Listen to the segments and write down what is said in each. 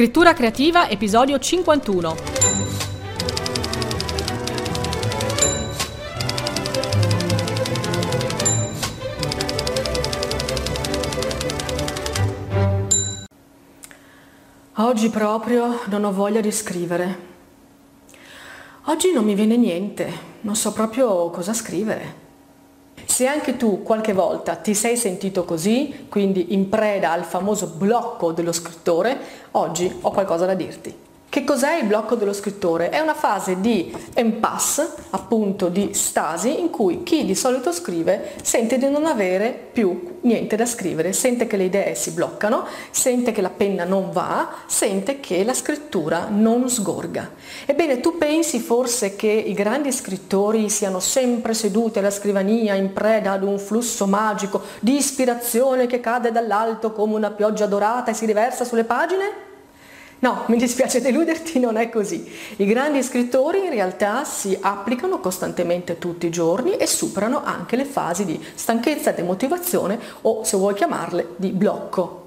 Scrittura creativa, episodio 51. Oggi proprio non ho voglia di scrivere. Oggi non mi viene niente, non so proprio cosa scrivere. Se anche tu qualche volta ti sei sentito così, quindi in preda al famoso blocco dello scrittore, oggi ho qualcosa da dirti. Che cos'è il blocco dello scrittore? È una fase di impasse, appunto di stasi, in cui chi di solito scrive sente di non avere più niente da scrivere, sente che le idee si bloccano, sente che la penna non va, sente che la scrittura non sgorga. Ebbene, tu pensi forse che i grandi scrittori siano sempre seduti alla scrivania in preda ad un flusso magico di ispirazione che cade dall'alto come una pioggia dorata e si riversa sulle pagine? No, mi dispiace deluderti, non è così. I grandi scrittori in realtà si applicano costantemente tutti i giorni e superano anche le fasi di stanchezza, demotivazione o, se vuoi chiamarle, di blocco.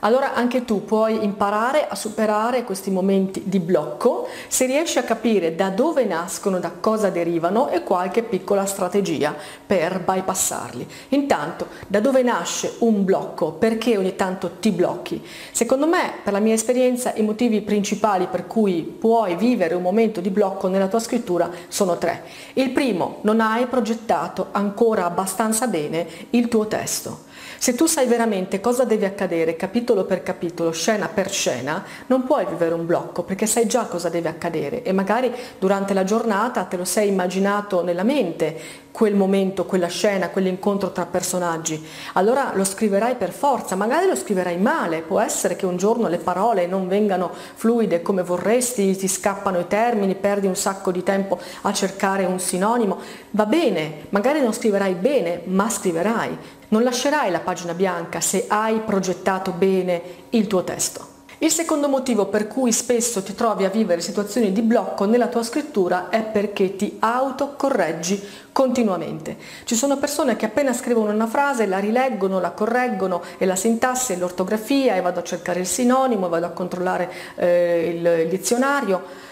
Allora anche tu puoi imparare a superare questi momenti di blocco se riesci a capire da dove nascono, da cosa derivano e qualche piccola strategia per bypassarli. Intanto, da dove nasce un blocco? Perché ogni tanto ti blocchi? Secondo me, per la mia esperienza, i motivi principali per cui puoi vivere un momento di blocco nella tua scrittura sono tre. Il primo, non hai progettato ancora abbastanza bene il tuo testo. Se tu sai veramente cosa deve accadere capitolo per capitolo, scena per scena, non puoi vivere un blocco perché sai già cosa deve accadere e magari durante la giornata te lo sei immaginato nella mente quel momento, quella scena, quell'incontro tra personaggi. Allora lo scriverai per forza, magari lo scriverai male, può essere che un giorno le parole non vengano fluide come vorresti, ti scappano i termini, perdi un sacco di tempo a cercare un sinonimo. Va bene, magari non scriverai bene, ma scriverai. Non lascerai la pagina bianca se hai progettato bene il tuo testo. Il secondo motivo per cui spesso ti trovi a vivere situazioni di blocco nella tua scrittura è perché ti autocorreggi continuamente. Ci sono persone che appena scrivono una frase la rileggono, la correggono e la sintassi e l'ortografia e vado a cercare il sinonimo, vado a controllare eh, il, il dizionario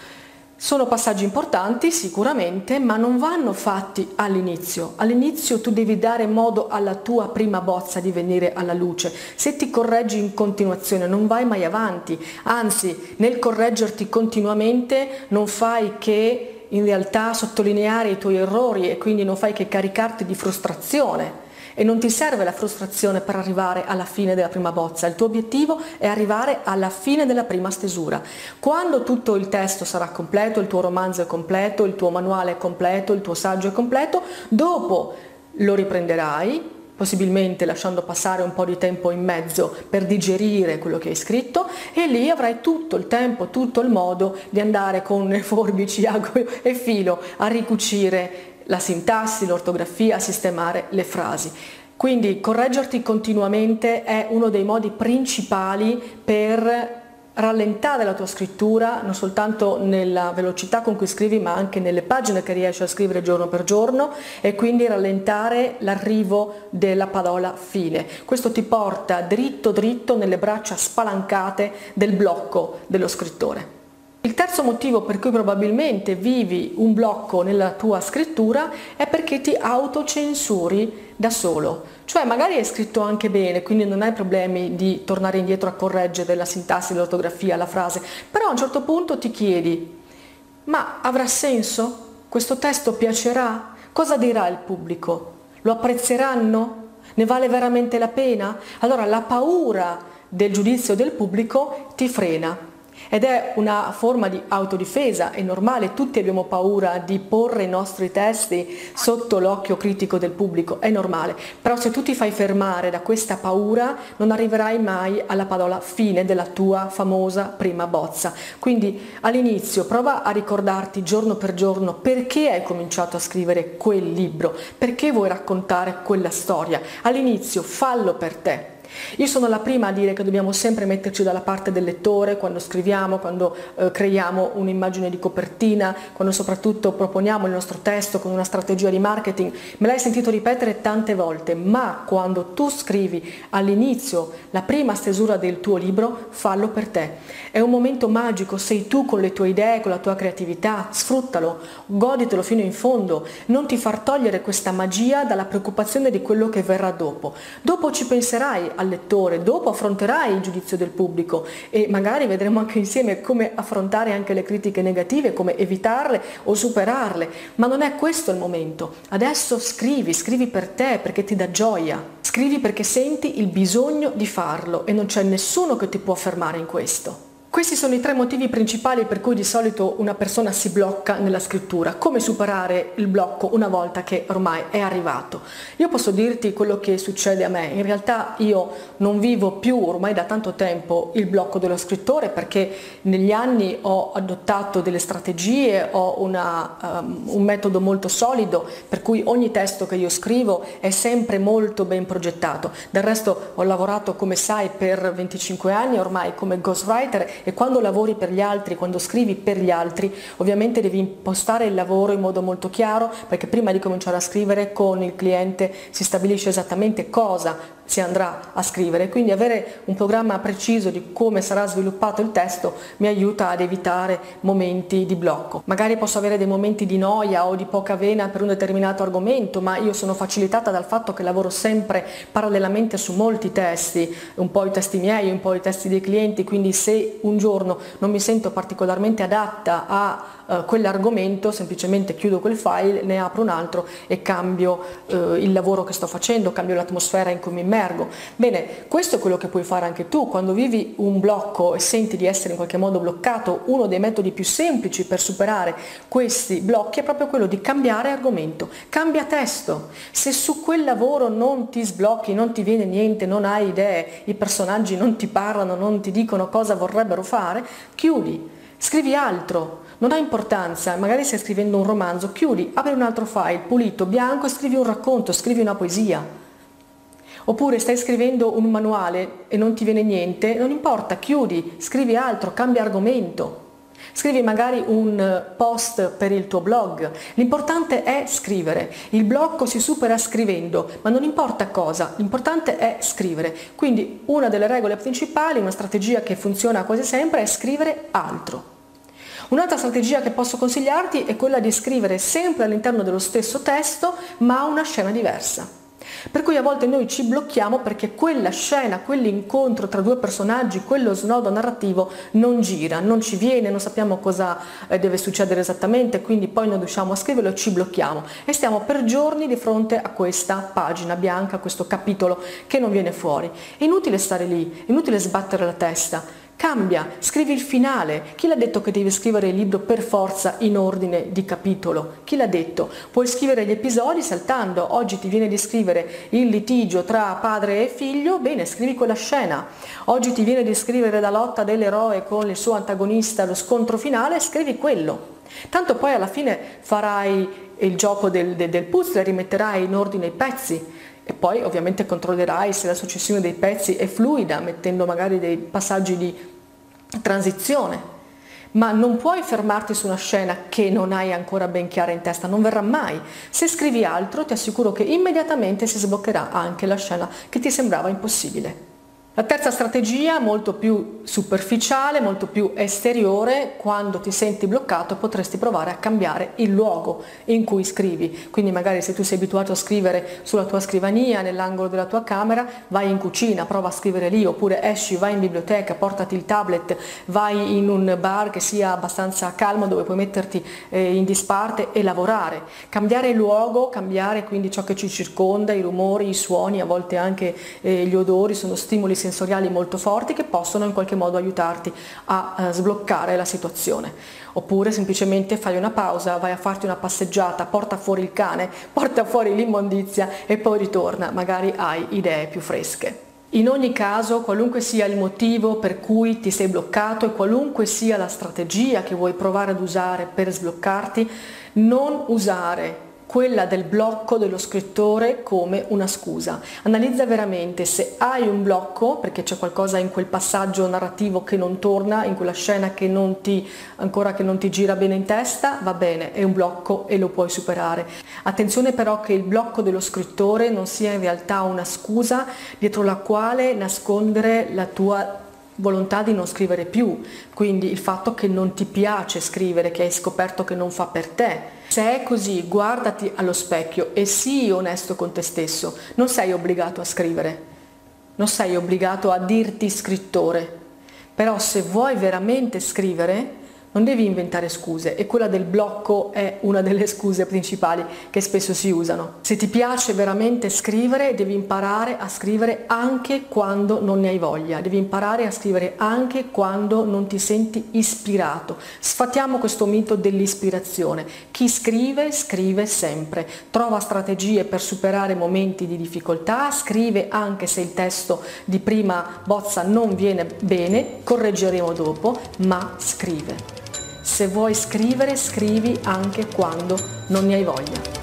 sono passaggi importanti sicuramente, ma non vanno fatti all'inizio. All'inizio tu devi dare modo alla tua prima bozza di venire alla luce. Se ti correggi in continuazione non vai mai avanti, anzi nel correggerti continuamente non fai che in realtà sottolineare i tuoi errori e quindi non fai che caricarti di frustrazione e non ti serve la frustrazione per arrivare alla fine della prima bozza, il tuo obiettivo è arrivare alla fine della prima stesura. Quando tutto il testo sarà completo, il tuo romanzo è completo, il tuo manuale è completo, il tuo saggio è completo, dopo lo riprenderai possibilmente lasciando passare un po' di tempo in mezzo per digerire quello che hai scritto e lì avrai tutto il tempo, tutto il modo di andare con forbici, ago e filo a ricucire la sintassi, l'ortografia, sistemare le frasi. Quindi correggerti continuamente è uno dei modi principali per rallentare la tua scrittura non soltanto nella velocità con cui scrivi ma anche nelle pagine che riesci a scrivere giorno per giorno e quindi rallentare l'arrivo della parola fine. Questo ti porta dritto dritto nelle braccia spalancate del blocco dello scrittore. Il terzo motivo per cui probabilmente vivi un blocco nella tua scrittura è perché ti autocensuri da solo. Cioè magari hai scritto anche bene, quindi non hai problemi di tornare indietro a correggere la sintassi, l'ortografia, la frase, però a un certo punto ti chiedi, ma avrà senso? Questo testo piacerà? Cosa dirà il pubblico? Lo apprezzeranno? Ne vale veramente la pena? Allora la paura del giudizio del pubblico ti frena ed è una forma di autodifesa, è normale, tutti abbiamo paura di porre i nostri testi sotto l'occhio critico del pubblico, è normale, però se tu ti fai fermare da questa paura non arriverai mai alla parola fine della tua famosa prima bozza. Quindi all'inizio prova a ricordarti giorno per giorno perché hai cominciato a scrivere quel libro, perché vuoi raccontare quella storia. All'inizio fallo per te Io sono la prima a dire che dobbiamo sempre metterci dalla parte del lettore quando scriviamo, quando eh, creiamo un'immagine di copertina, quando soprattutto proponiamo il nostro testo con una strategia di marketing. Me l'hai sentito ripetere tante volte, ma quando tu scrivi all'inizio la prima stesura del tuo libro, fallo per te. È un momento magico, sei tu con le tue idee, con la tua creatività, sfruttalo, goditelo fino in fondo, non ti far togliere questa magia dalla preoccupazione di quello che verrà dopo. Dopo ci penserai al lettore, dopo affronterai il giudizio del pubblico e magari vedremo anche insieme come affrontare anche le critiche negative, come evitarle o superarle, ma non è questo il momento. Adesso scrivi, scrivi per te perché ti dà gioia, scrivi perché senti il bisogno di farlo e non c'è nessuno che ti può fermare in questo. Questi sono i tre motivi principali per cui di solito una persona si blocca nella scrittura. Come superare il blocco una volta che ormai è arrivato? Io posso dirti quello che succede a me. In realtà io non vivo più ormai da tanto tempo il blocco dello scrittore perché negli anni ho adottato delle strategie, ho una, um, un metodo molto solido per cui ogni testo che io scrivo è sempre molto ben progettato. Del resto ho lavorato come sai per 25 anni ormai come ghostwriter e quando lavori per gli altri, quando scrivi per gli altri, ovviamente devi impostare il lavoro in modo molto chiaro perché prima di cominciare a scrivere con il cliente si stabilisce esattamente cosa si andrà a scrivere, quindi avere un programma preciso di come sarà sviluppato il testo mi aiuta ad evitare momenti di blocco. Magari posso avere dei momenti di noia o di poca vena per un determinato argomento, ma io sono facilitata dal fatto che lavoro sempre parallelamente su molti testi, un po' i testi miei, un po' i testi dei clienti, quindi se un giorno non mi sento particolarmente adatta a uh, quell'argomento, semplicemente chiudo quel file, ne apro un altro e cambio uh, il lavoro che sto facendo, cambio l'atmosfera in cui mi immergo. Bene, questo è quello che puoi fare anche tu, quando vivi un blocco e senti di essere in qualche modo bloccato, uno dei metodi più semplici per superare questi blocchi è proprio quello di cambiare argomento, cambia testo. Se su quel lavoro non ti sblocchi, non ti viene niente, non hai idee, i personaggi non ti parlano, non ti dicono cosa vorrebbero fare, chiudi, scrivi altro, non ha importanza, magari stai scrivendo un romanzo, chiudi, apri un altro file, pulito, bianco e scrivi un racconto, scrivi una poesia. Oppure stai scrivendo un manuale e non ti viene niente, non importa, chiudi, scrivi altro, cambia argomento. Scrivi magari un post per il tuo blog. L'importante è scrivere. Il blocco si supera scrivendo, ma non importa cosa, l'importante è scrivere. Quindi una delle regole principali, una strategia che funziona quasi sempre è scrivere altro. Un'altra strategia che posso consigliarti è quella di scrivere sempre all'interno dello stesso testo ma una scena diversa. Per cui a volte noi ci blocchiamo perché quella scena, quell'incontro tra due personaggi, quello snodo narrativo non gira, non ci viene, non sappiamo cosa eh, deve succedere esattamente, quindi poi non riusciamo a scriverlo e ci blocchiamo e stiamo per giorni di fronte a questa pagina bianca, a questo capitolo che non viene fuori. È inutile stare lì, è inutile sbattere la testa. Cambia, scrivi il finale. Chi l'ha detto che devi scrivere il libro per forza in ordine di capitolo? Chi l'ha detto? Puoi scrivere gli episodi saltando. Oggi ti viene di scrivere il litigio tra padre e figlio, bene, scrivi quella scena. Oggi ti viene di scrivere la lotta dell'eroe con il suo antagonista, lo scontro finale, scrivi quello. Tanto poi alla fine farai il gioco del, del, del puzzle, rimetterai in ordine i pezzi e poi ovviamente controllerai se la successione dei pezzi è fluida, mettendo magari dei passaggi di transizione. Ma non puoi fermarti su una scena che non hai ancora ben chiara in testa, non verrà mai. Se scrivi altro ti assicuro che immediatamente si sbloccherà anche la scena che ti sembrava impossibile. La terza strategia, molto più superficiale, molto più esteriore, quando ti senti bloccato potresti provare a cambiare il luogo in cui scrivi. Quindi magari se tu sei abituato a scrivere sulla tua scrivania, nell'angolo della tua camera, vai in cucina, prova a scrivere lì, oppure esci, vai in biblioteca, portati il tablet, vai in un bar che sia abbastanza calmo dove puoi metterti eh, in disparte e lavorare. Cambiare il luogo, cambiare quindi ciò che ci circonda, i rumori, i suoni, a volte anche eh, gli odori sono stimoli molto forti che possono in qualche modo aiutarti a eh, sbloccare la situazione. Oppure semplicemente fai una pausa, vai a farti una passeggiata, porta fuori il cane, porta fuori l'immondizia e poi ritorna, magari hai idee più fresche. In ogni caso, qualunque sia il motivo per cui ti sei bloccato e qualunque sia la strategia che vuoi provare ad usare per sbloccarti, non usare quella del blocco dello scrittore come una scusa. Analizza veramente se hai un blocco, perché c'è qualcosa in quel passaggio narrativo che non torna, in quella scena che non ti, ancora che non ti gira bene in testa, va bene, è un blocco e lo puoi superare. Attenzione però che il blocco dello scrittore non sia in realtà una scusa dietro la quale nascondere la tua volontà di non scrivere più, quindi il fatto che non ti piace scrivere, che hai scoperto che non fa per te. Se è così, guardati allo specchio e sii onesto con te stesso, non sei obbligato a scrivere, non sei obbligato a dirti scrittore, però se vuoi veramente scrivere, non devi inventare scuse e quella del blocco è una delle scuse principali che spesso si usano. Se ti piace veramente scrivere, devi imparare a scrivere anche quando non ne hai voglia, devi imparare a scrivere anche quando non ti senti ispirato. Sfatiamo questo mito dell'ispirazione. Chi scrive, scrive sempre. Trova strategie per superare momenti di difficoltà, scrive anche se il testo di prima bozza non viene bene, correggeremo dopo, ma scrive. Se vuoi scrivere, scrivi anche quando non ne hai voglia.